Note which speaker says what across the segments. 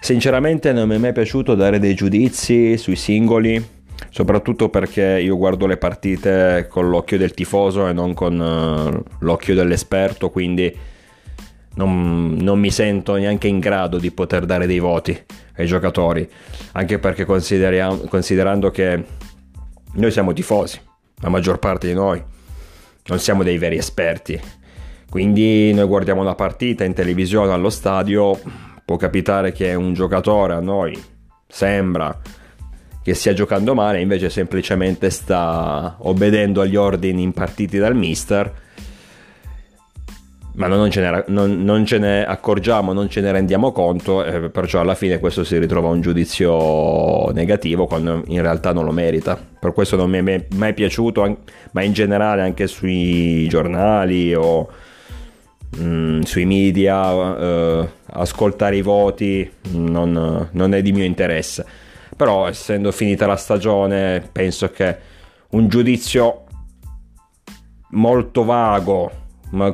Speaker 1: Sinceramente non mi è mai piaciuto dare dei giudizi sui singoli, soprattutto perché io guardo le partite con l'occhio del tifoso e non con uh, l'occhio dell'esperto, quindi non, non, mi sento neanche in grado di poter dare dei voti ai giocatori, anche perché considerando che noi siamo tifosi, la maggior parte di noi, non siamo dei veri esperti, quindi noi guardiamo la partita in televisione allo stadio può capitare che un giocatore a noi sembra che stia giocando male, invece semplicemente sta obbedendo agli ordini impartiti dal mister, ma non ce, ne, non, non ce ne accorgiamo, non ce ne rendiamo conto, e perciò alla fine questo si ritrova un giudizio negativo quando in realtà non lo merita. Per questo non mi è mai piaciuto, ma in generale anche sui giornali o Mm, sui media, eh, ascoltare i voti non, non, è di mio interesse. Però essendo finita la stagione penso che un giudizio molto vago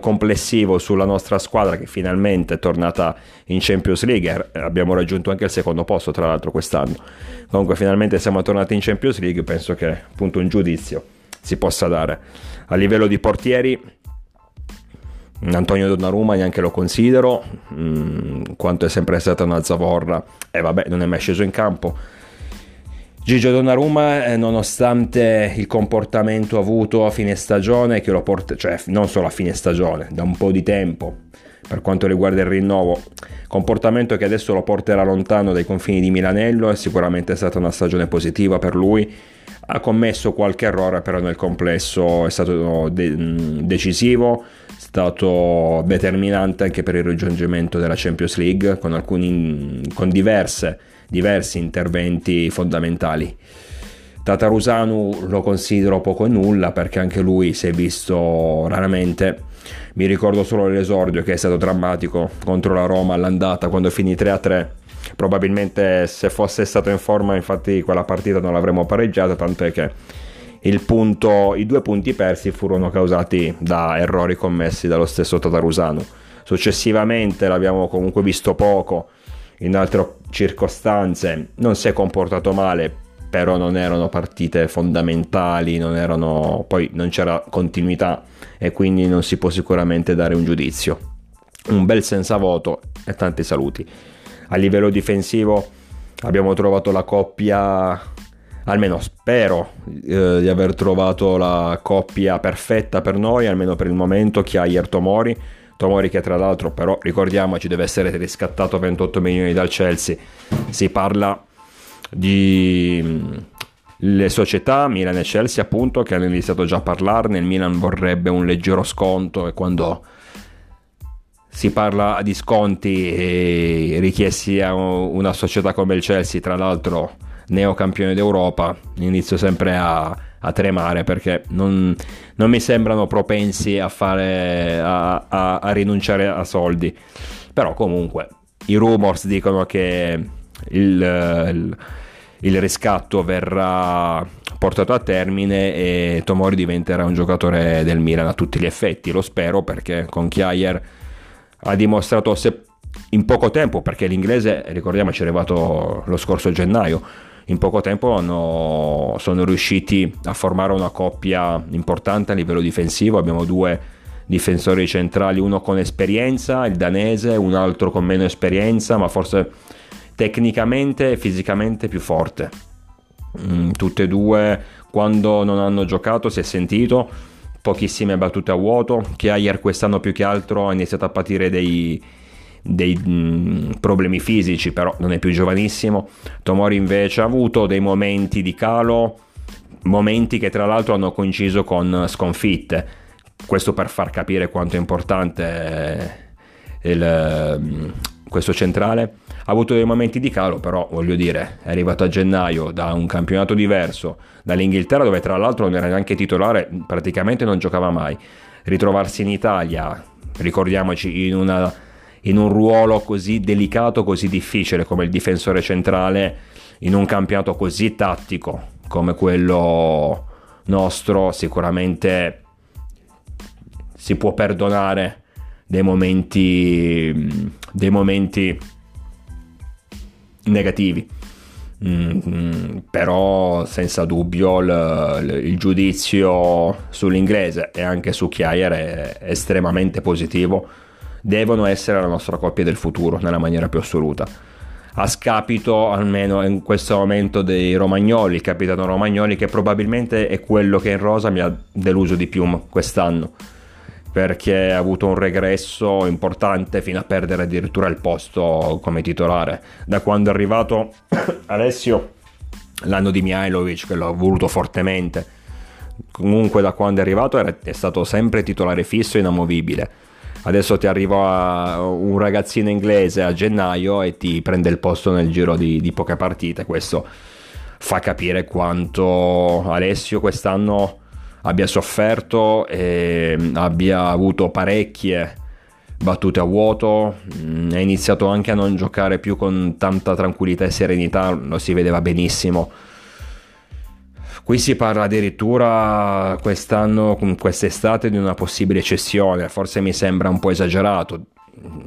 Speaker 1: complessivo sulla nostra squadra che finalmente è tornata in Champions League abbiamo raggiunto anche il secondo posto tra l'altro quest'anno. Comunque finalmente siamo tornati in Champions League penso che appunto un giudizio si possa dare. A livello di portieri Antonio Donnarumma neanche lo considero, mm, quanto è sempre stata una zavorra. E vabbè non è mai sceso in campo. Gigio Donnarumma, eh, nonostante il comportamento avuto a fine stagione, che lo porta, cioè non solo a fine stagione, da un po' di tempo, per quanto riguarda il rinnovo, comportamento che adesso lo porterà lontano dai confini di Milanello, è sicuramente stata una stagione positiva per lui, ha commesso qualche errore, però nel complesso è stato de- decisivo, stato determinante anche per il raggiungimento della Champions League con, alcuni, con diverse, diversi interventi fondamentali. Tatarusanu lo considero poco e nulla perché anche lui si è visto raramente. Mi ricordo solo l'esordio che è stato drammatico contro la Roma all'andata quando finì 3-3. Probabilmente se fosse stato in forma infatti quella partita non l'avremmo pareggiata, tanto è che punto, i due punti persi furono causati da errori commessi dallo stesso Tatarusano. Successivamente l'abbiamo comunque visto poco in altre circostanze, non si è comportato male, però non erano partite fondamentali, non erano, poi non c'era continuità e quindi non si può sicuramente dare un giudizio. Un bel senza voto e tanti saluti. A livello difensivo abbiamo trovato la coppia almeno spero eh, di aver trovato la coppia perfetta per noi, almeno per il momento, Chiaier Tomori. Tomori che tra l'altro però ricordiamoci deve essere riscattato 28 milioni dal Chelsea. Si parla di mm, le società Milan e Chelsea appunto che hanno iniziato già a parlarne, il Milan vorrebbe un leggero sconto e quando si parla di sconti richiesti a una società come il Chelsea, tra l'altro neocampione d'Europa, inizio sempre a, a tremare perché non, non, mi sembrano propensi a, fare, a, a, a, rinunciare a soldi. Però comunque i rumors dicono che il, il, il riscatto verrà portato a termine e Tomori diventerà un giocatore del Milan a tutti gli effetti. Lo spero perché con Chiayer ha dimostrato se in poco tempo, perché l'inglese ricordiamoci è arrivato lo scorso gennaio, in poco tempo hanno, sono riusciti a formare una coppia importante a livello difensivo. Abbiamo due difensori centrali, uno con esperienza, il danese, un altro con meno esperienza, ma forse tecnicamente e fisicamente più forte. Mm, tutte e due, quando non hanno giocato, si è sentito pochissime battute a vuoto. Che Ayer quest'anno più che altro ha iniziato a patire dei, dei problemi fisici, però non è più giovanissimo. Tomori invece ha avuto dei momenti di calo, momenti che tra l'altro hanno coinciso con sconfitte. Questo per far capire quanto è importante il, mm, questo centrale. Ha avuto dei momenti di calo, però voglio dire, è arrivato a gennaio da un campionato diverso, dall'Inghilterra dove tra l'altro non era neanche titolare, praticamente non giocava mai. Ritrovarsi in Italia, ricordiamoci, in una in un ruolo così delicato, così difficile come il difensore centrale, in un campionato così tattico come quello nostro, sicuramente si può perdonare dei momenti, dei momenti negativi. Mm, però senza dubbio il, il, giudizio sull'inglese e anche su Chiair è estremamente positivo devono essere la nostra coppia del futuro nella maniera più assoluta a scapito almeno in questo momento dei Romagnoli il capitano Romagnoli che probabilmente è quello che in rosa mi ha deluso di più quest'anno perché ha avuto un regresso importante fino a perdere addirittura il posto come titolare. Da quando è arrivato Alessio, l'anno di Mihailovic, che l'ho voluto fortemente, comunque da quando è arrivato è stato sempre titolare fisso e inamovibile. Adesso ti arriva un ragazzino inglese a gennaio e ti prende il posto nel giro di, di poche partite. Questo fa capire quanto Alessio quest'anno abbia sofferto e abbia avuto parecchie battute a vuoto, mm, ha iniziato anche a non giocare più con tanta tranquillità e serenità, lo si vedeva benissimo. Qui si parla addirittura quest'anno, quest'estate, di una possibile cessione, forse mi sembra un po' esagerato.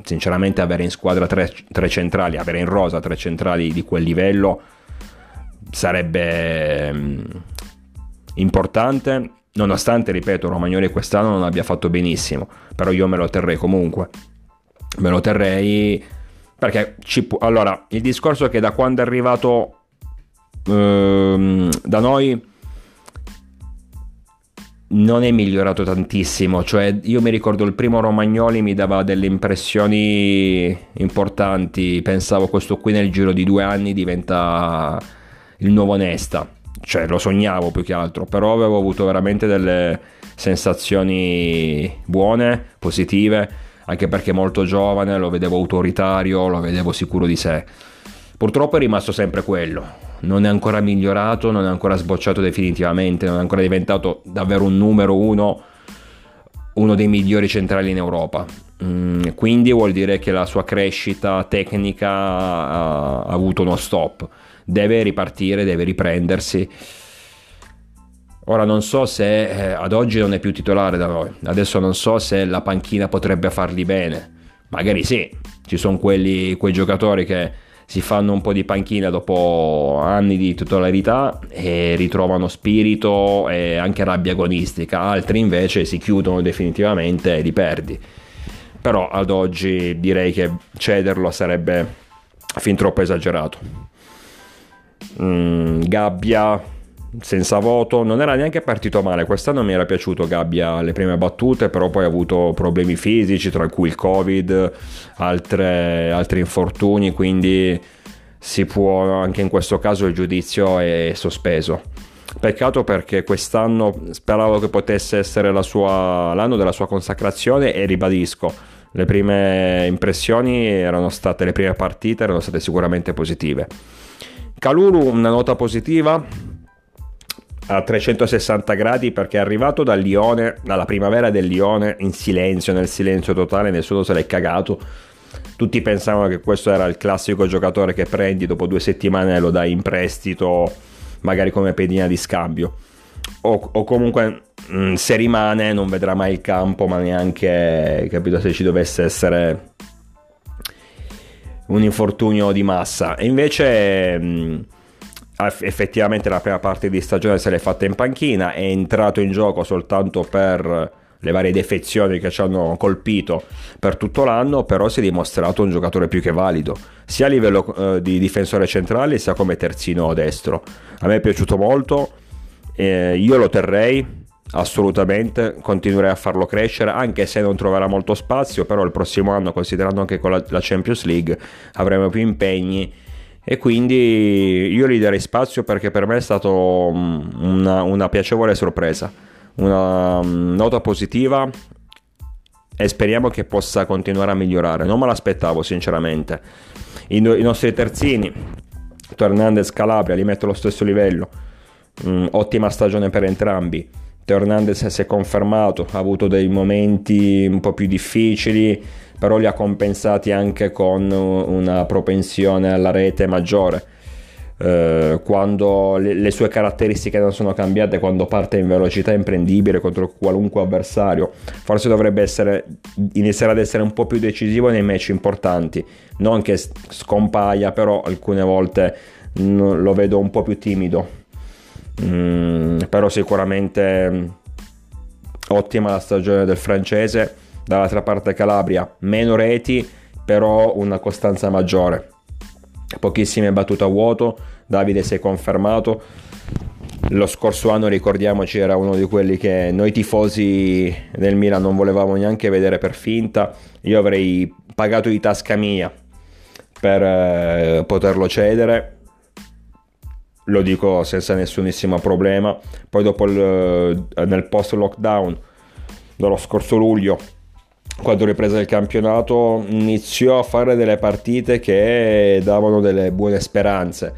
Speaker 1: Sinceramente avere in squadra tre, tre centrali, avere in rosa tre centrali di quel livello sarebbe mm, importante nonostante, ripeto, Romagnoli quest'anno non abbia fatto benissimo, però io me lo terrei comunque. Me lo terrei perché ci pu- allora, il discorso è che da quando è arrivato ehm, da noi non è migliorato tantissimo, cioè io mi ricordo il primo Romagnoli mi dava delle impressioni importanti, pensavo questo qui nel giro di due anni diventa il nuovo Nesta cioè lo sognavo più che altro, però avevo avuto veramente delle sensazioni buone, positive, anche perché molto giovane, lo vedevo autoritario, lo vedevo sicuro di sé. Purtroppo è rimasto sempre quello, non è ancora migliorato, non è ancora sbocciato definitivamente, non è ancora diventato davvero un numero uno, uno dei migliori centrali in Europa. Mm, quindi vuol dire che la sua crescita tecnica ha, avuto uno stop deve ripartire, deve riprendersi. Ora non so se eh, ad oggi non è più titolare da noi, adesso non so se la panchina potrebbe fargli bene, magari sì, ci sono quelli, quei giocatori che si fanno un po' di panchina dopo anni di titolarità e ritrovano spirito e anche rabbia agonistica, altri invece si chiudono definitivamente e li perdi. Però ad oggi direi che cederlo sarebbe fin troppo esagerato mm, Gabbia senza voto, non era neanche partito male, quest'anno mi era piaciuto Gabbia alle prime battute, però poi ha avuto problemi fisici, tra cui il Covid, altre, altri infortuni, quindi si può, anche in questo caso il giudizio è sospeso. Peccato perché quest'anno speravo che potesse essere la sua, l'anno della sua consacrazione e ribadisco, le prime impressioni erano state, le prime partite erano state sicuramente positive. Calulu una nota positiva a 360 gradi perché è arrivato dal Lione, dalla primavera del Lione in silenzio, nel silenzio totale, nessuno se l'è cagato. Tutti pensavano che questo era il classico giocatore che prendi dopo due settimane e lo dai in prestito, magari come pedina di scambio. O, o comunque mh, mm, se rimane non vedrà mai il campo, ma neanche capito se ci dovesse essere un infortunio di massa. E invece mh, effettivamente la prima parte di stagione se l'è fatta in panchina, è entrato in gioco soltanto per le varie defezioni che ci hanno colpito per tutto l'anno, però si è dimostrato un giocatore più che valido, sia a livello eh, di difensore centrale sia come terzino destro. A me è piaciuto molto, eh, io lo terrei, assolutamente continuerei a farlo crescere anche se non troverà molto spazio però il prossimo anno considerando anche con la, la Champions League avremo più impegni e quindi io gli darei spazio perché per me è stata una, una, piacevole sorpresa. Una nota positiva e speriamo che possa continuare a migliorare. Non me l'aspettavo sinceramente. I, i nostri terzini Hernandez Calabria li metto allo stesso livello. Mm, ottima stagione per entrambi Teo Hernandez si è confermato, ha avuto dei momenti un po' più difficili, però li ha compensati anche con una propensione alla rete maggiore. Eh, quando le, le, sue caratteristiche non sono cambiate, quando parte in velocità imprendibile contro qualunque avversario, forse dovrebbe essere, iniziare ad essere un po' più decisivo nei match importanti. Non che scompaia, però alcune volte lo vedo un po' più timido Mm, però sicuramente mm, ottima la stagione del francese. Dall'altra parte Calabria, meno reti, però una costanza maggiore. Pochissime battute a vuoto, Davide si è confermato. Lo scorso anno, ricordiamoci, era uno di quelli che noi tifosi del Milan non volevamo neanche vedere per finta. Io avrei pagato di tasca mia per eh, poterlo cedere lo dico senza nessunissimo problema. Poi dopo il, eh, nel post lockdown dello scorso luglio, quando riprese il campionato, iniziò a fare delle partite che davano delle buone speranze.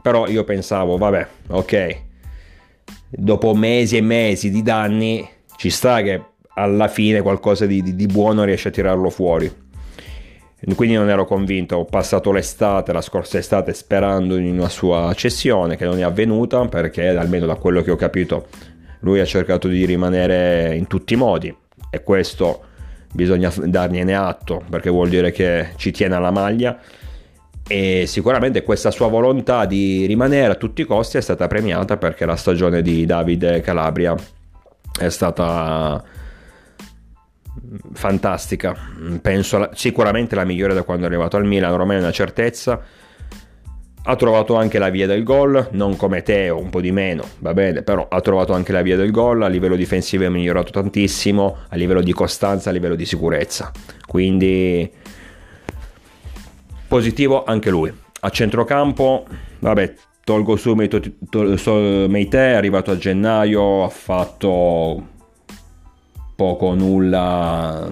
Speaker 1: Però io pensavo, vabbè, ok, dopo mesi e mesi di danni ci sta che alla fine qualcosa di, di, di buono riesce a tirarlo fuori quindi non ero convinto, ho passato l'estate, la scorsa estate sperando in una sua cessione che non è avvenuta perché almeno da quello che ho capito lui ha cercato di rimanere in tutti i modi. E questo bisogna dargliene atto perché vuol dire che ci tiene alla maglia. E sicuramente questa sua volontà di rimanere a tutti i costi è stata premiata perché la stagione di Davide Calabria è stata fantastica, penso la, sicuramente la migliore da quando è arrivato al Milan, ormai è una certezza. Ha trovato anche la via del gol, non come Teo, un po' di meno, va bene, però ha trovato anche la via del gol, a livello difensivo è migliorato tantissimo, a livello di costanza, a livello di sicurezza. Quindi positivo anche lui. A centrocampo, vabbè, tolgo subito Meite, è arrivato a gennaio, ha fatto poco o nulla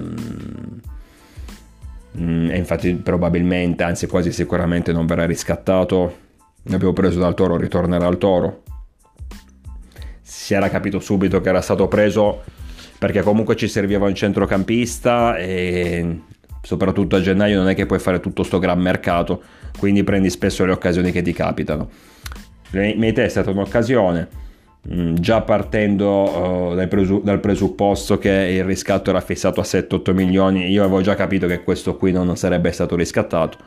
Speaker 1: mm, e infatti probabilmente anzi quasi sicuramente non verrà riscattato. L'abbiamo preso dal toro ritornerà al toro. Si era capito subito che era stato preso perché comunque ci serviva un centrocampista e soprattutto a gennaio non è che puoi fare tutto sto gran mercato quindi prendi spesso le occasioni che ti capitano. Meite è stata un'occasione. Mm, già partendo dal, presu- dal, presupposto che il riscatto era fissato a 7-8 milioni, io avevo già capito che questo qui non sarebbe stato riscattato.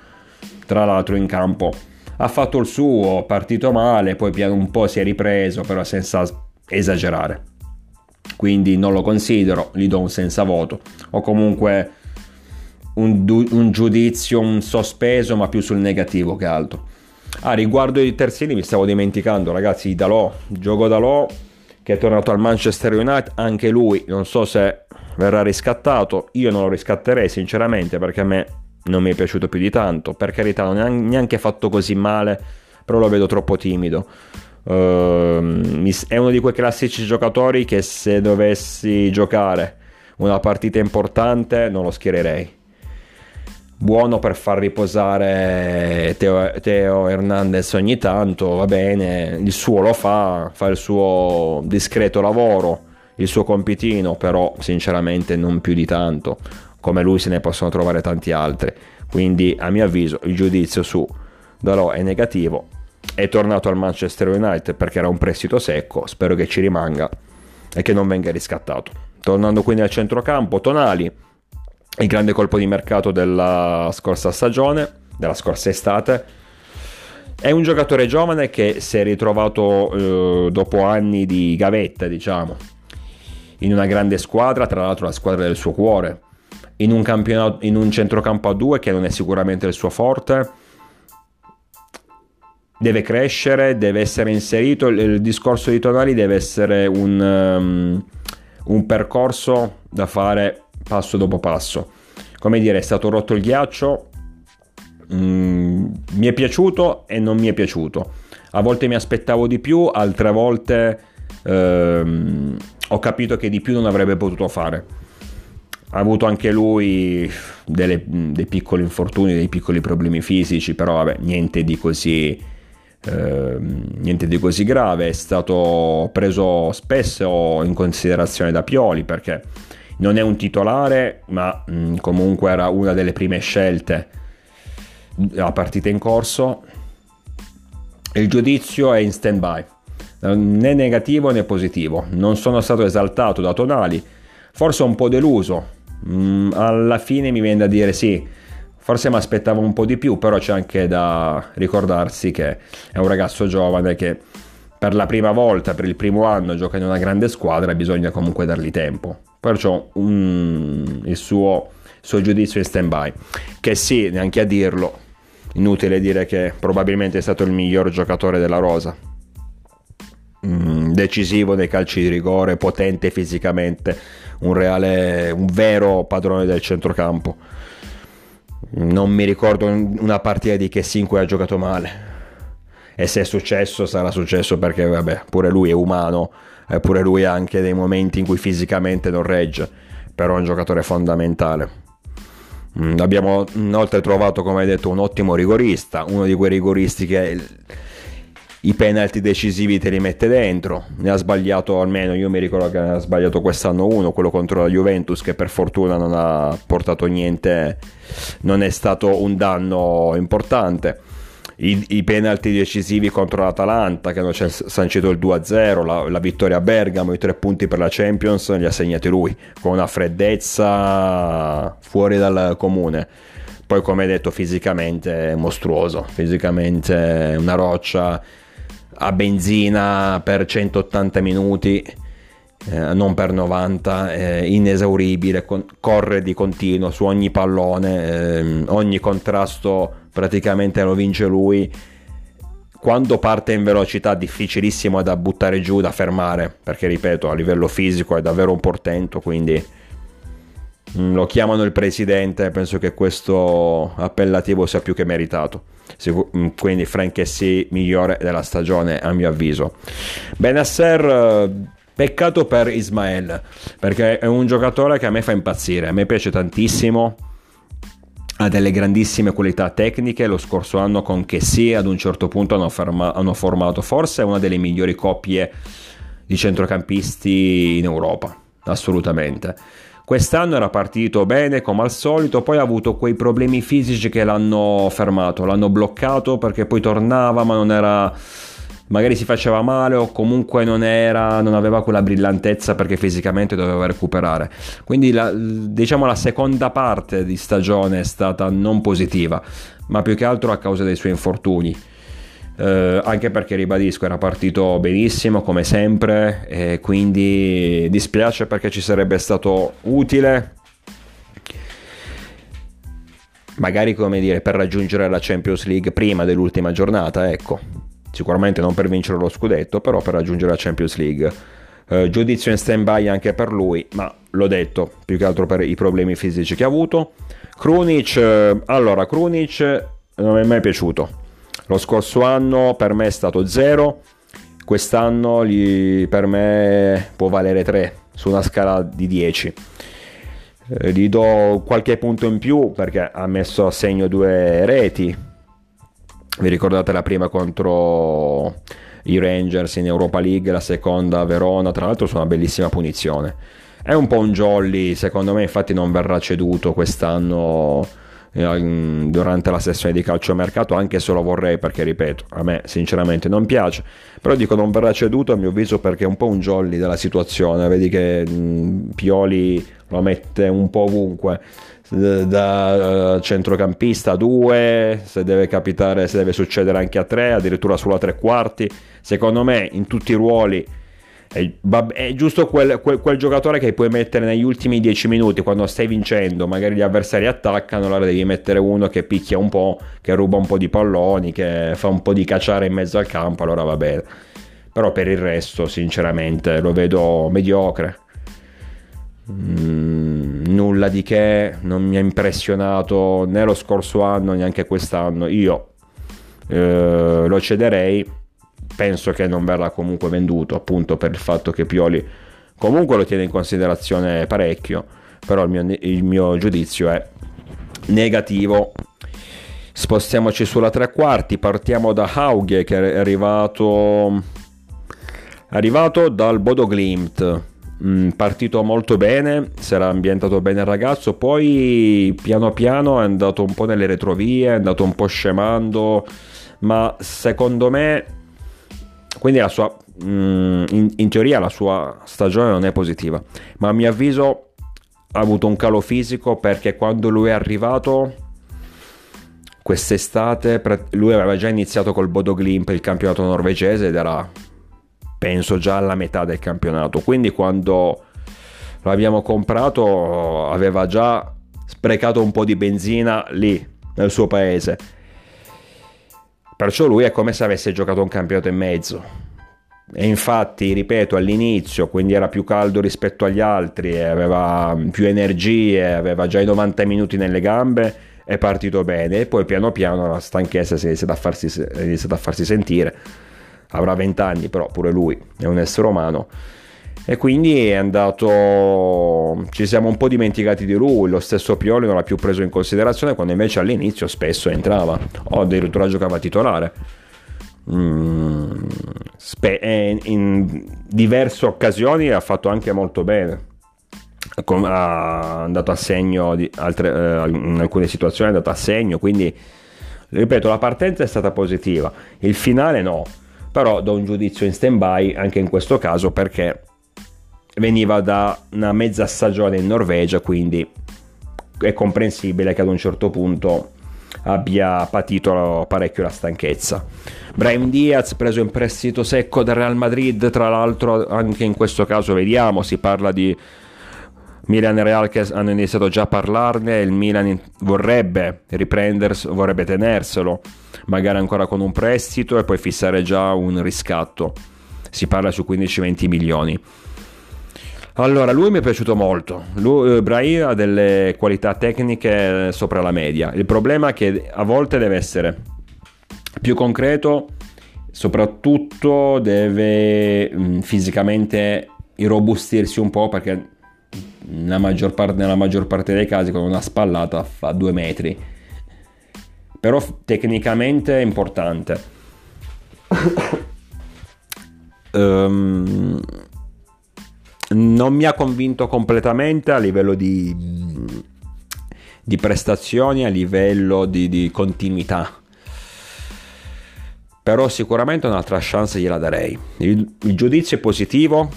Speaker 1: Tra l'altro in campo ha fatto il suo, partito male, poi piano un po' si è ripreso, però senza esagerare. Quindi non lo considero, gli do un senza voto. O comunque un, du- un giudizio, un sospeso, ma più sul negativo che altro. Ah, riguardo i terzini mi stavo dimenticando, ragazzi, Dalò, gioco Dalò che è tornato al Manchester United, anche lui non so se verrà riscattato, io non lo riscatterei sinceramente perché a me non mi è piaciuto più di tanto, per carità non è neanche fatto così male, però lo vedo troppo timido. Uh, è uno di quei classici giocatori che se dovessi giocare una partita importante non lo schiererei buono per far riposare Teo, Teo, Hernandez ogni tanto, va bene, il suo lo fa, fa il suo discreto lavoro, il suo compitino, però sinceramente non più di tanto, come lui se ne possono trovare tanti altri. Quindi a mio avviso il giudizio su Dalò è negativo, è tornato al Manchester United perché era un prestito secco, spero che ci rimanga e che non venga riscattato. Tornando quindi al centrocampo, Tonali il grande colpo di mercato della scorsa stagione, della scorsa estate. È un giocatore giovane che si è ritrovato eh, dopo anni di gavetta, diciamo, in una grande squadra, tra l'altro la squadra del suo cuore, in un, in un centrocampo a due che non è sicuramente il suo forte. Deve crescere, deve essere inserito. Il, il discorso di Tonali deve essere un, um, un percorso da fare passo dopo passo. Come dire, è stato rotto il ghiaccio, mm, mi è piaciuto e non mi è piaciuto. A volte mi aspettavo di più, altre volte ehm, ho capito che di più non avrebbe potuto fare. Ha avuto anche lui delle, dei piccoli infortuni, dei piccoli problemi fisici, però vabbè, niente di così eh, niente di così grave, è stato preso spesso in considerazione da Pioli perché non è un titolare, ma mh, mm, comunque era una delle prime scelte a partita in corso. Il giudizio è in stand by, né negativo né positivo. Non sono stato esaltato da Tonali, forse un po' deluso. Mm, alla fine mi viene da dire sì, forse mi aspettavo un po' di più, però c'è anche da ricordarsi che è un ragazzo giovane che per la prima volta, per il primo anno, gioca in una grande squadra e bisogna comunque dargli tempo. Perciò um, il suo, suo giudizio è in stand by. Che sì, neanche a dirlo, inutile dire che probabilmente è stato il miglior giocatore della rosa. Mm, decisivo nei calci di rigore, potente fisicamente, un reale, un vero padrone del centrocampo. Non mi ricordo una partita di che in cui ha giocato male. E se è successo, sarà successo perché, vabbè, pure lui è umano eppure lui ha anche dei momenti in cui fisicamente non regge, però è un giocatore fondamentale. Mm, abbiamo inoltre trovato, come hai detto, un ottimo rigorista, uno di quei rigoristi che i penalty decisivi te li mette dentro. Ne ha sbagliato almeno, io mi ricordo che ne ha sbagliato quest'anno uno, quello contro la Juventus, che per fortuna non ha portato niente, non è stato un danno importante i, i penalty decisivi contro l'Atalanta che hanno sancito il 2-0, la, la, vittoria a Bergamo, i tre punti per la Champions li ha segnati lui con una freddezza fuori dal comune. Poi come detto fisicamente è mostruoso, fisicamente è una roccia a benzina per 180 minuti. Eh, non per 90, eh, inesauribile, con, corre di continuo su ogni pallone, eh, ogni contrasto praticamente lo vince lui. Quando parte in velocità difficilissimo da buttare giù, da fermare, perché ripeto, a livello fisico è davvero un portento, quindi mm, lo chiamano il presidente, penso che questo appellativo sia più che meritato. Mm, quindi Frank sì, migliore della stagione a mio avviso. Benasser, peccato per Ismael, perché è un giocatore che a me fa impazzire, a me piace tantissimo ha delle grandissime qualità tecniche, lo scorso anno con Kessie ad un certo punto hanno, ferma, hanno formato forse una delle migliori coppie di centrocampisti in Europa, assolutamente. Quest'anno era partito bene come al solito, poi ha avuto quei problemi fisici che l'hanno fermato, l'hanno bloccato perché poi tornava ma non era magari si faceva male o comunque non, era, non aveva quella brillantezza perché fisicamente doveva recuperare. Quindi la, diciamo la seconda parte di stagione è stata non positiva, ma più che altro a causa dei suoi infortuni. Eh, anche perché ribadisco era partito benissimo come sempre e quindi dispiace perché ci sarebbe stato utile magari come dire per raggiungere la Champions League prima dell'ultima giornata ecco sicuramente non per vincere lo scudetto, però per raggiungere la Champions League. Eh, giudizio in stand by anche per lui, ma l'ho detto, più che altro per i problemi fisici che ha avuto. Krunic, eh, allora Krunic non mi è mai piaciuto. Lo scorso anno per me è stato 0, quest'anno gli, per me può valere 3 su una scala di 10. Eh, gli do qualche punto in più perché ha messo a segno due reti, vi ricordate la prima contro i Rangers in Europa League, la seconda a Verona, tra l'altro su una bellissima punizione. È un po' un jolly, secondo me infatti non verrà ceduto quest'anno eh, durante la sessione di calciomercato anche se lo vorrei perché ripeto a me sinceramente non piace. Però dico non verrà ceduto a mio avviso perché è un po' un jolly della situazione. Vedi che mh, Pioli lo mette un po' ovunque da centrocampista a 2, se deve capitare, se deve succedere anche a 3, addirittura solo a tre quarti. Secondo me in tutti i ruoli è, è giusto quel, quel, quel, giocatore che puoi mettere negli ultimi 10 minuti quando stai vincendo, magari gli avversari attaccano, allora devi mettere uno che picchia un po', che ruba un po' di palloni, che fa un po' di cacciare in mezzo al campo, allora va bene. Però per il resto, sinceramente, lo vedo mediocre. Mm, nulla di che, non mi ha impressionato né lo scorso anno neanche quest'anno. Io eh, lo cederei, penso che non verrà comunque venduto appunto per il fatto che Pioli comunque lo tiene in considerazione parecchio, però il mio, il mio giudizio è negativo. Spostiamoci sulla tre quarti, partiamo da Hauge che è arrivato, è arrivato dal Bodo Glimt, mm, partito molto bene, si era ambientato bene il ragazzo, poi piano piano è andato un po' nelle retrovie, è andato un po' scemando, ma secondo me, quindi la sua, mm, in, in teoria la sua stagione non è positiva, ma a mio avviso ha avuto un calo fisico perché quando lui è arrivato quest'estate lui aveva già iniziato col Bodo Glimp il campionato norvegese ed era penso già alla metà del campionato. Quindi quando l'abbiamo comprato aveva già sprecato un po' di benzina lì nel suo paese. Perciò lui è come se avesse giocato un campionato e mezzo. E infatti ripeto all'inizio quindi era più caldo rispetto agli altri aveva più energie aveva già i 90 minuti nelle gambe è partito bene. E poi piano piano la stanchezza si è iniziata a farsi, iniziata a farsi sentire. Avrà 20 anni, però pure lui è un essere umano. E quindi è andato. Ci siamo un po' dimenticati di lui. Lo stesso Pioli non l'ha più preso in considerazione quando invece all'inizio spesso entrava o addirittura giocava titolare. Mm, in diverse occasioni ha fatto anche molto bene ha andato a segno altre, eh, in alcune situazioni è andato a segno quindi ripeto la partenza è stata positiva il finale no però do un giudizio in stand by anche in questo caso perché veniva da una mezza stagione in Norvegia quindi è comprensibile che ad un certo punto abbia patito parecchio la stanchezza. Brian Diaz preso in prestito secco dal Real Madrid, tra l'altro anche in questo caso vediamo, si parla di Milan e Real che hanno iniziato già a parlarne, il Milan vorrebbe riprenderselo, vorrebbe tenerselo, magari ancora con un prestito e poi fissare già un riscatto. Si parla su 15-20 milioni. Allora, lui mi è piaciuto molto. Eh, Brahim ha delle qualità tecniche sopra la media. Il problema è che a volte deve essere più concreto, soprattutto deve mh, mm, fisicamente irrobustirsi un po' perché maggior, parte, nella maggior parte dei casi con una spallata fa due metri. Però tecnicamente è importante. Um, non mi ha convinto completamente a livello di, di prestazioni a livello di, di continuità. Però sicuramente un'altra chance gliela darei. Il, il giudizio è positivo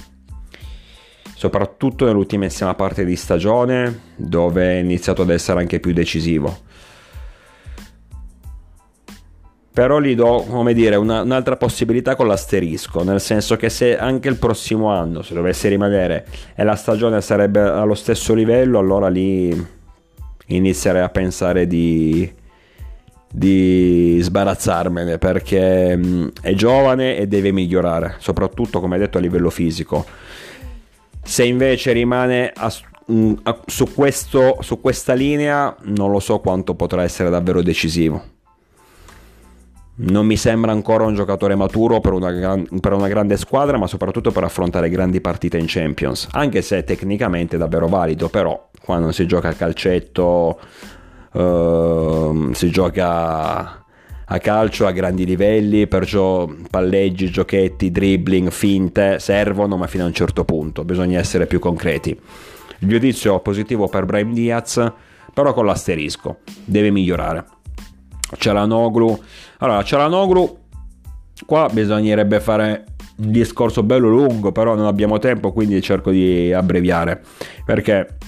Speaker 1: soprattutto nell'ultimissima parte di stagione dove è iniziato ad essere anche più decisivo. Però gli do, come dire, una, un'altra possibilità con l'asterisco, nel senso che se anche il prossimo anno, se dovesse rimanere e la stagione sarebbe allo stesso livello, allora lì inizierei a pensare di, di sbarazzarmene perché è giovane e deve migliorare, soprattutto come detto a livello fisico se invece rimane a, mm, a, su, questo, su questa linea, non lo so quanto potrà essere davvero decisivo. Non mi sembra ancora un giocatore maturo per una, gran, per una, grande squadra, ma soprattutto per affrontare grandi partite in Champions. Anche se tecnicamente è davvero valido, però quando si gioca a calcetto, uh, si gioca a calcio a grandi livelli, perciò palleggi, giochetti, dribbling, finte servono, ma fino a un certo punto bisogna essere più concreti. Il giudizio positivo per Brahim Diaz, però con l'asterisco, deve migliorare. Cialanoglu, allora Cialanoglu, qua bisognerebbe fare un discorso bello lungo, però non abbiamo tempo, quindi cerco di abbreviare, perché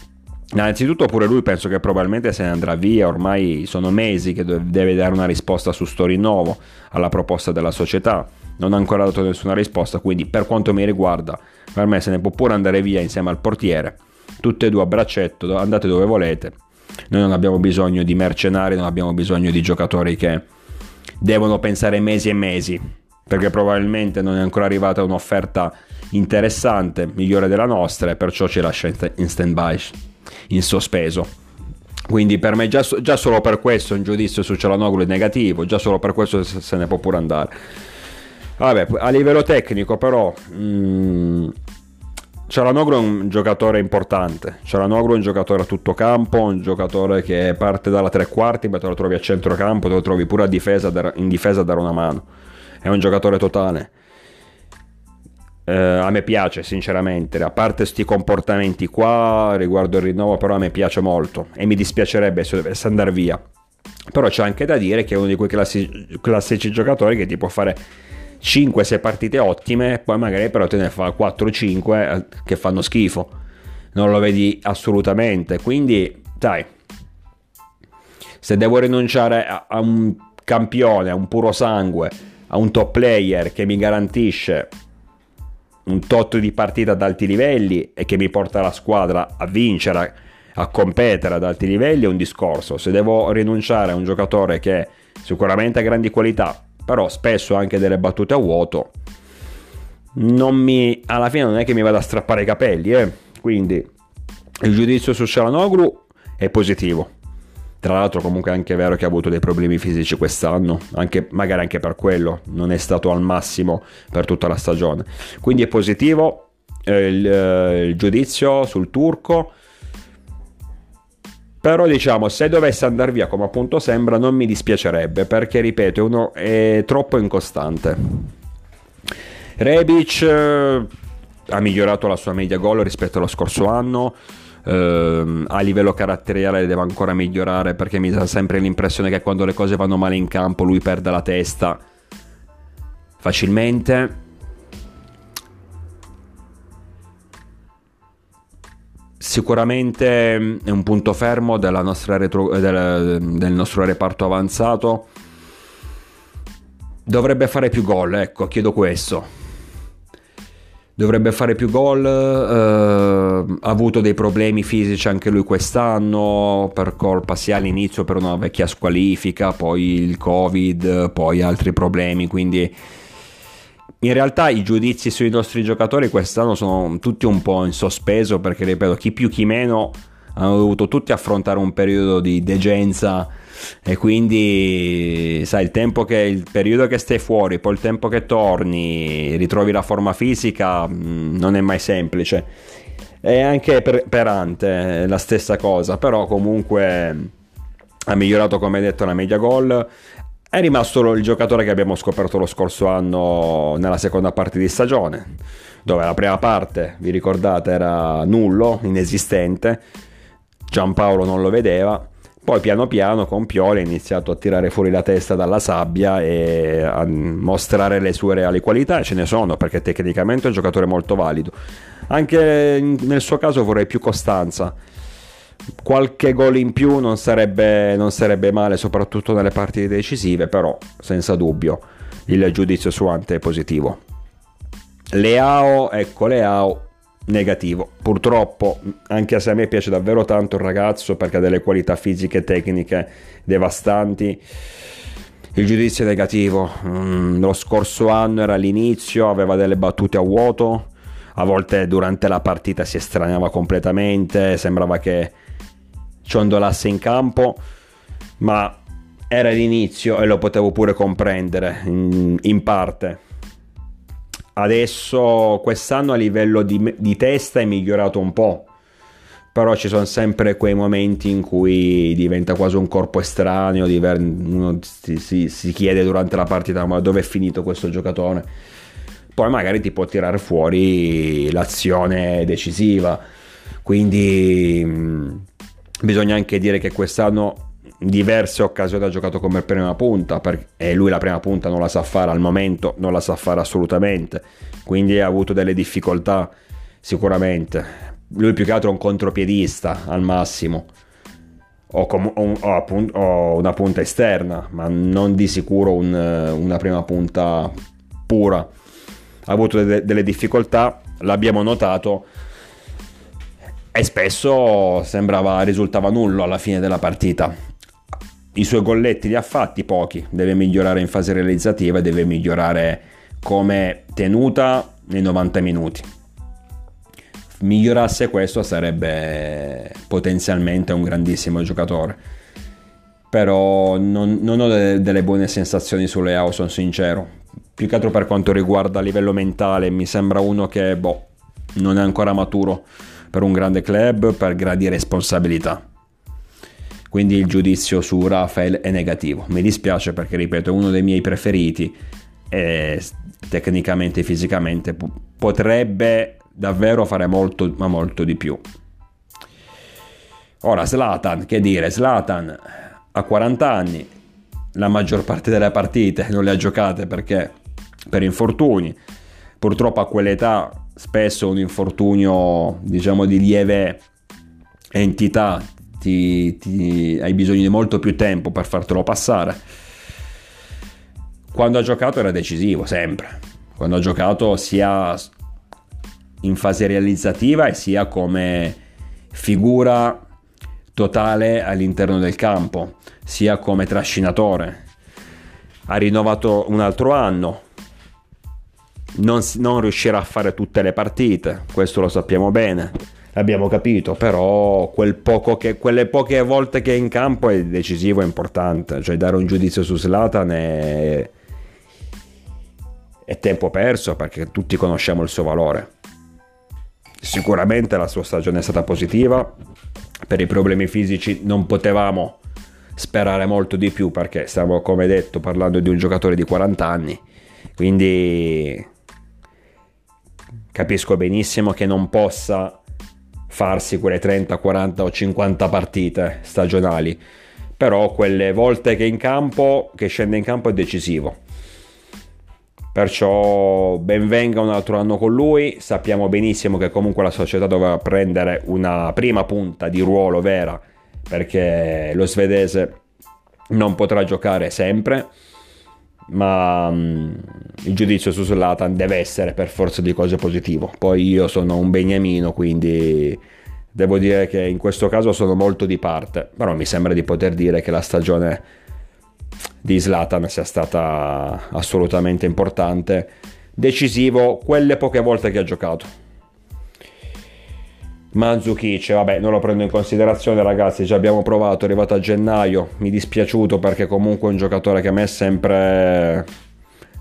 Speaker 1: Innanzitutto pure lui penso che probabilmente se ne andrà via, ormai sono mesi che deve dare una risposta su Storinnovo alla proposta della società, non ha ancora dato nessuna risposta, quindi per quanto mi riguarda per me se ne può pure andare via insieme al portiere, tutte e due a braccetto, andate dove volete, noi non abbiamo bisogno di mercenari, non abbiamo bisogno di giocatori che devono pensare mesi e mesi, perché probabilmente non è ancora arrivata un'offerta interessante, migliore della nostra e perciò ci lascia in stand by in sospeso. Quindi per me già, già solo per questo un giudizio su Cialanoglu è negativo, già solo per questo se ne può pure andare. Vabbè, a livello tecnico però mm, Cialanoglu è un giocatore importante, Cialanoglu è un giocatore a tutto campo, un giocatore che parte dalla tre quarti, ma te lo trovi a centrocampo, te lo trovi pure difesa, in difesa a dare una mano. È un giocatore totale. Eh, a me piace sinceramente, a parte questi comportamenti qua riguardo il rinnovo, però a me piace molto e mi dispiacerebbe se dovesse andare via. Però c'è anche da dire che è uno di quei classi- classici giocatori che ti può fare 5-6 partite ottime, poi magari però te ne fa 4-5 eh, che fanno schifo. Non lo vedi assolutamente. Quindi, dai, se devo rinunciare a, a un campione, a un puro sangue, a un top player che mi garantisce un tot di partita ad alti livelli e che mi porta la squadra a vincere, a competere ad alti livelli, è un discorso. Se devo rinunciare a un giocatore che sicuramente ha grandi qualità, però spesso anche delle battute a vuoto, mi, alla fine non è che mi vada a strappare i capelli, eh? quindi il giudizio su Shalanoglu è positivo. Tra l'altro comunque è anche vero che ha avuto dei problemi fisici quest'anno, anche, magari anche per quello, non è stato al massimo per tutta la stagione. Quindi è positivo eh, il, eh, il giudizio sul turco però diciamo, se dovesse andare via come appunto sembra, non mi dispiacerebbe perché, ripeto, uno è troppo incostante. Rebic eh, ha migliorato la sua media gol rispetto allo scorso anno. Uh, a livello caratteriale deve ancora migliorare perché mi dà sempre l'impressione che quando le cose vanno male in campo lui perde la testa facilmente sicuramente mm, è un punto fermo retro, del, del, nostro reparto avanzato. Dovrebbe fare più gol, ecco, chiedo questo. Dovrebbe fare più gol, eh, ha avuto dei problemi fisici anche lui quest'anno per colpa sia all'inizio per una vecchia squalifica, poi il Covid, poi altri problemi, quindi in realtà i giudizi sui nostri giocatori quest'anno sono tutti un po' in sospeso perché, ripeto, chi più chi meno hanno dovuto tutti affrontare un periodo di degenza e quindi sai il tempo che il periodo che stai fuori poi il tempo che torni ritrovi la forma fisica mm, non è mai semplice. E anche per, per Ante la stessa cosa però comunque ha migliorato come detto la media gol è rimasto il giocatore che abbiamo scoperto lo scorso anno nella seconda parte di stagione, dove la prima parte, vi ricordate, era nullo, inesistente, Giampaolo non lo vedeva, poi piano piano con Pioli ha iniziato a tirare fuori la testa dalla sabbia e a mostrare le sue reali qualità, ce ne sono perché tecnicamente è un giocatore molto valido. Anche nel suo caso vorrei più costanza qualche gol in più non sarebbe, non sarebbe male, soprattutto nelle partite decisive, però senza dubbio il giudizio su Ante è positivo. Leao, ecco Leao, negativo. Purtroppo, anche se a me piace davvero tanto il ragazzo perché ha delle qualità fisiche e tecniche devastanti, il giudizio è negativo. Mm, lo scorso anno era l'inizio, aveva delle battute a vuoto, a volte durante la partita si estraniava completamente, sembrava che ciondolasse in campo, ma era l'inizio e lo potevo pure comprendere in, in parte. Adesso quest'anno a livello di, di testa è migliorato un po', però ci sono sempre quei momenti in cui diventa quasi un corpo estraneo, uno si, si, si chiede durante la partita ma dove è finito questo giocatore poi magari ti può tirare fuori l'azione decisiva. Quindi mm, bisogna anche dire che quest'anno diverse occasioni ha giocato come prima punta e lui la prima punta non la sa fare al momento, non la sa fare assolutamente. Quindi ha avuto delle difficoltà sicuramente. Lui più che altro è un contropiedista al massimo. O, com- o, appunto, o, una punta esterna, ma non di sicuro un, una prima punta pura ha avuto de- delle difficoltà, l'abbiamo notato e spesso sembrava, risultava nullo alla fine della partita. I suoi golletti li ha fatti pochi, deve migliorare in fase realizzativa e deve migliorare come tenuta nei 90 minuti. Migliorasse questo sarebbe potenzialmente un grandissimo giocatore. Però non, non ho delle, delle buone sensazioni su sono sincero più che altro per quanto riguarda a livello mentale, mi sembra uno che boh, non è ancora maturo per un grande club, per grandi responsabilità. Quindi il giudizio su Rafael è negativo. Mi dispiace perché, ripeto, è uno dei miei preferiti e tecnicamente e fisicamente potrebbe davvero fare molto, ma molto di più. Ora, Slatan, che dire, Slatan ha 40 anni, la maggior parte delle partite non le ha giocate perché per infortuni. Purtroppo a quell'età spesso un infortunio, diciamo, di lieve entità ti, ti, hai bisogno di molto più tempo per fartelo passare. Quando ha giocato era decisivo, sempre. Quando ha giocato sia in fase realizzativa e sia come figura totale all'interno del campo, sia come trascinatore. Ha rinnovato un altro anno, non, non riuscirà a fare tutte le partite, questo lo sappiamo bene l'abbiamo capito, però quel che, quelle poche volte che è in campo è decisivo e importante, cioè dare un giudizio su Slatan è, è tempo perso perché tutti conosciamo il suo valore. Sicuramente la sua stagione è stata positiva, per i problemi fisici non potevamo sperare molto di più perché stiamo come detto parlando di un giocatore di 40 anni, quindi capisco benissimo che non possa farsi quelle 30, 40 o 50 partite stagionali, però quelle volte che, in campo, che scende in campo è decisivo. Perciò ben venga un altro anno con lui, sappiamo benissimo che comunque la società doveva prendere una prima punta di ruolo vera perché lo svedese non potrà giocare sempre ma um, il giudizio su Zlatan deve essere per forza di cose positivo. Poi io sono un beniamino, quindi devo dire che in questo caso sono molto di parte, però mi sembra di poter dire che la stagione di Zlatan sia stata assolutamente importante, decisivo quelle poche volte che ha giocato. Mandzukic, vabbè, non lo prendo in considerazione, ragazzi. Già abbiamo provato, è arrivato a gennaio. Mi dispiaciuto perché comunque è un giocatore che a me è sempre.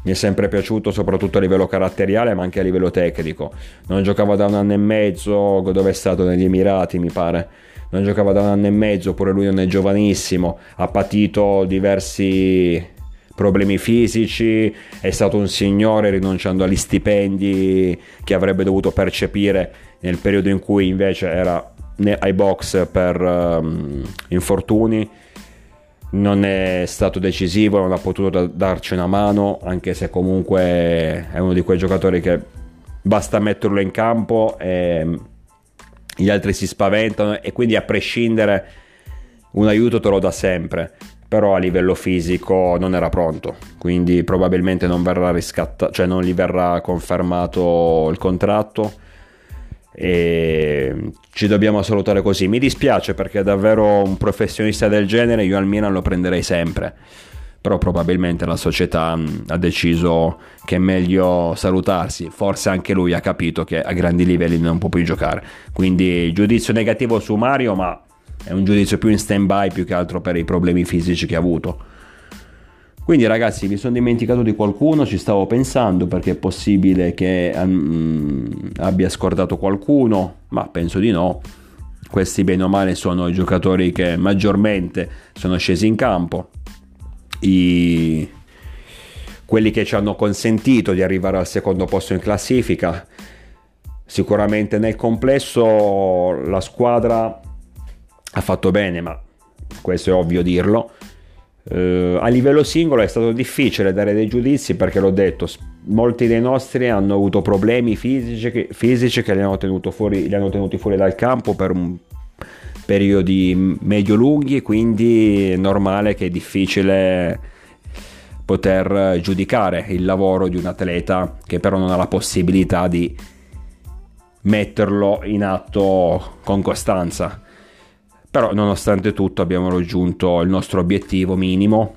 Speaker 1: Mi è sempre piaciuto, soprattutto a livello caratteriale, ma anche a livello tecnico. Non giocava da un anno e mezzo, dove è stato negli Emirati, mi pare. Non giocava da un anno e mezzo, pure lui non è giovanissimo. Ha patito diversi problemi fisici, è stato un signore rinunciando agli stipendi che avrebbe dovuto percepire nel periodo in cui invece era ai box per um, infortuni non è stato decisivo, non ha potuto darci una mano, anche se comunque è uno di quei giocatori che basta metterlo in campo e gli altri si spaventano e quindi a prescindere un aiuto te lo dà sempre, però a livello fisico non era pronto, quindi probabilmente non verrà riscattato, cioè non gli verrà confermato il contratto e ci dobbiamo salutare così. Mi dispiace perché davvero un professionista del genere io al Milan lo prenderei sempre. Però probabilmente la società mm, ha deciso che è meglio salutarsi. Forse anche lui ha capito che a grandi livelli non può più giocare. Quindi giudizio negativo su Mario, ma è un giudizio più in stand by più che altro per i problemi fisici che ha avuto. Quindi ragazzi mi sono dimenticato di qualcuno, ci stavo pensando perché è possibile che um, abbia scordato qualcuno, ma penso di no. Questi bene o male sono i giocatori che maggiormente sono scesi in campo, I... quelli che ci hanno consentito di arrivare al secondo posto in classifica. Sicuramente nel complesso la squadra ha fatto bene, ma questo è ovvio dirlo Uh, a livello singolo è stato difficile dare dei giudizi perché l'ho detto, molti dei nostri hanno avuto problemi fisici che, fisici che li, hanno fuori, li hanno tenuti fuori dal campo per un periodi medio-lunghi, quindi è normale che è difficile poter giudicare il lavoro di un atleta che però non ha la possibilità di metterlo in atto con costanza però nonostante tutto abbiamo raggiunto il nostro obiettivo minimo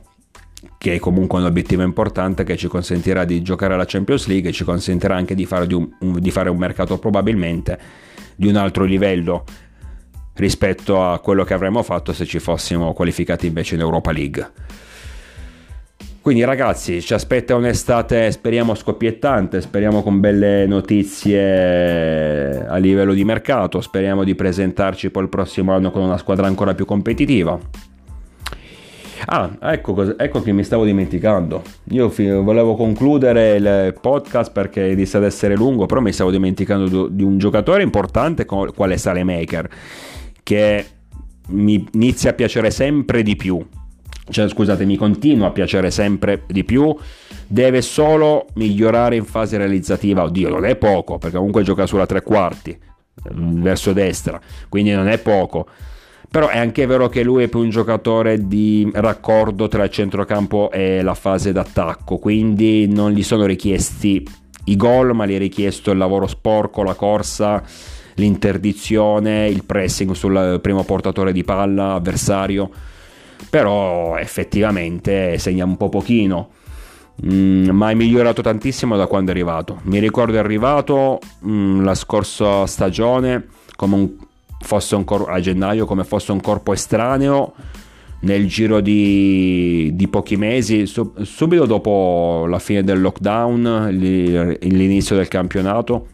Speaker 1: che è comunque un obiettivo importante che ci consentirà di giocare alla Champions League e ci consentirà anche di fare, di un, di fare un mercato probabilmente di un altro livello rispetto a quello che avremmo fatto se ci fossimo qualificati invece in Europa League. Quindi ragazzi, ci aspetta un'estate, speriamo scoppiettante, speriamo con belle notizie a livello di mercato, speriamo di presentarci poi il prossimo anno con una squadra ancora più competitiva. Ah, ecco, ecco che mi stavo dimenticando. Io volevo concludere il podcast perché inizia ad essere lungo, però mi stavo dimenticando di un giocatore importante quale Sale Maker, che mi inizia a piacere sempre di più cioè scusate, mi continua a piacere sempre di più, deve solo migliorare in fase realizzativa, oddio non è poco, perché comunque gioca sulla tre quarti, verso destra, quindi non è poco, però è anche vero che lui è più un giocatore di raccordo tra il centrocampo e la fase d'attacco, quindi non gli sono richiesti i gol, ma gli è richiesto il lavoro sporco, la corsa, l'interdizione, il pressing sul primo portatore di palla avversario però effettivamente segna un po' pochino. Mm, ma è migliorato tantissimo da quando è arrivato. Mi ricordo è arrivato mm, la scorsa stagione un, un cor- a gennaio come fosse un corpo estraneo nel giro di, di pochi mesi, sub- subito dopo la fine del lockdown, l'inizio del campionato,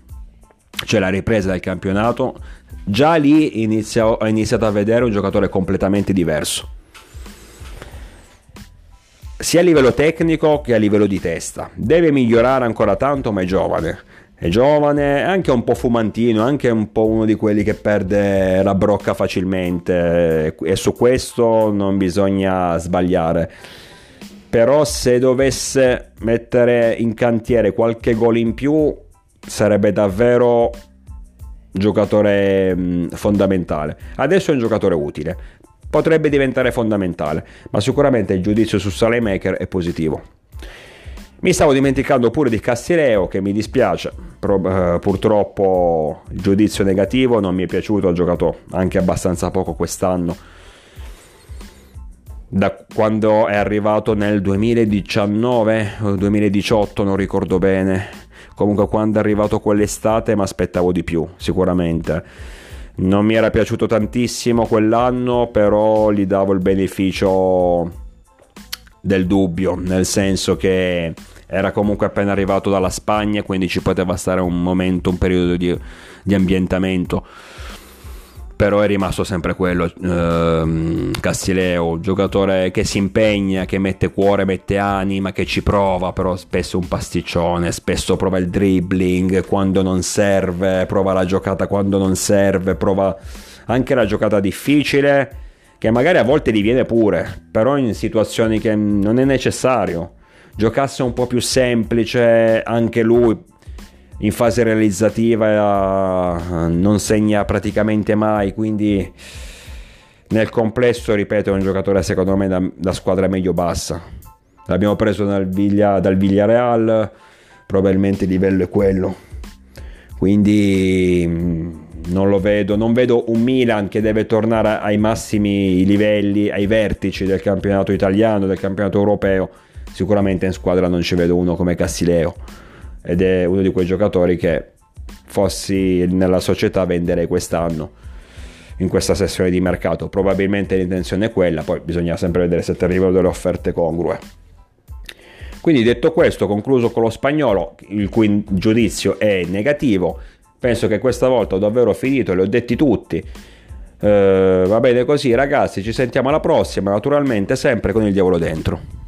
Speaker 1: cioè la ripresa del campionato, già lì inizia- ho iniziato a vedere un giocatore completamente diverso sia a livello tecnico che a livello di testa. Deve migliorare ancora tanto, ma è giovane. È giovane, è anche un po' fumantino, anche un po' uno di quelli che perde la brocca facilmente e su questo non bisogna sbagliare. Però se dovesse mettere in cantiere qualche gol in più sarebbe davvero giocatore fondamentale. Adesso è un giocatore utile, potrebbe diventare fondamentale, ma sicuramente il giudizio su Salemaker è positivo. Mi stavo dimenticando pure di Castileo che mi dispiace, uh, purtroppo il giudizio negativo non mi è piaciuto, ha giocato anche abbastanza poco quest'anno. Da quando è arrivato nel 2019 o 2018, non ricordo bene. Comunque quando è arrivato quell'estate mi aspettavo di più, sicuramente non mi era piaciuto tantissimo quell'anno, però gli davo il beneficio del dubbio, nel senso che era comunque appena arrivato dalla Spagna, quindi ci poteva stare un momento, un periodo di, di ambientamento però è rimasto sempre quello ehm, Castileo, giocatore che si impegna, che mette cuore, mette anima, che ci prova, però spesso un pasticcione, spesso prova il dribbling quando non serve, prova la giocata quando non serve, prova anche la giocata difficile che magari a volte gli viene pure, però in situazioni che non è necessario. Giocasse un po' più semplice anche lui in fase realizzativa eh, non segna praticamente mai, quindi nel complesso, ripeto, è un giocatore secondo me da, da squadra medio-bassa. L'abbiamo preso dal, Viglia, dal Villarreal, probabilmente il livello è quello. Quindi mm, non lo vedo, non vedo un Milan che deve tornare ai massimi livelli, ai vertici del campionato italiano, del campionato europeo. Sicuramente in squadra non ci vedo uno come Cassileo ed è uno di quei giocatori che fossi nella società venderei quest'anno in questa sessione di mercato. Probabilmente l'intenzione è quella, poi bisogna sempre vedere se arrivano delle offerte congrue. Quindi detto questo, concluso con lo spagnolo, il cui giudizio è negativo, penso che questa volta ho davvero finito, li ho detti tutti. Uh, va bene così ragazzi, ci sentiamo alla prossima, naturalmente sempre con il diavolo dentro.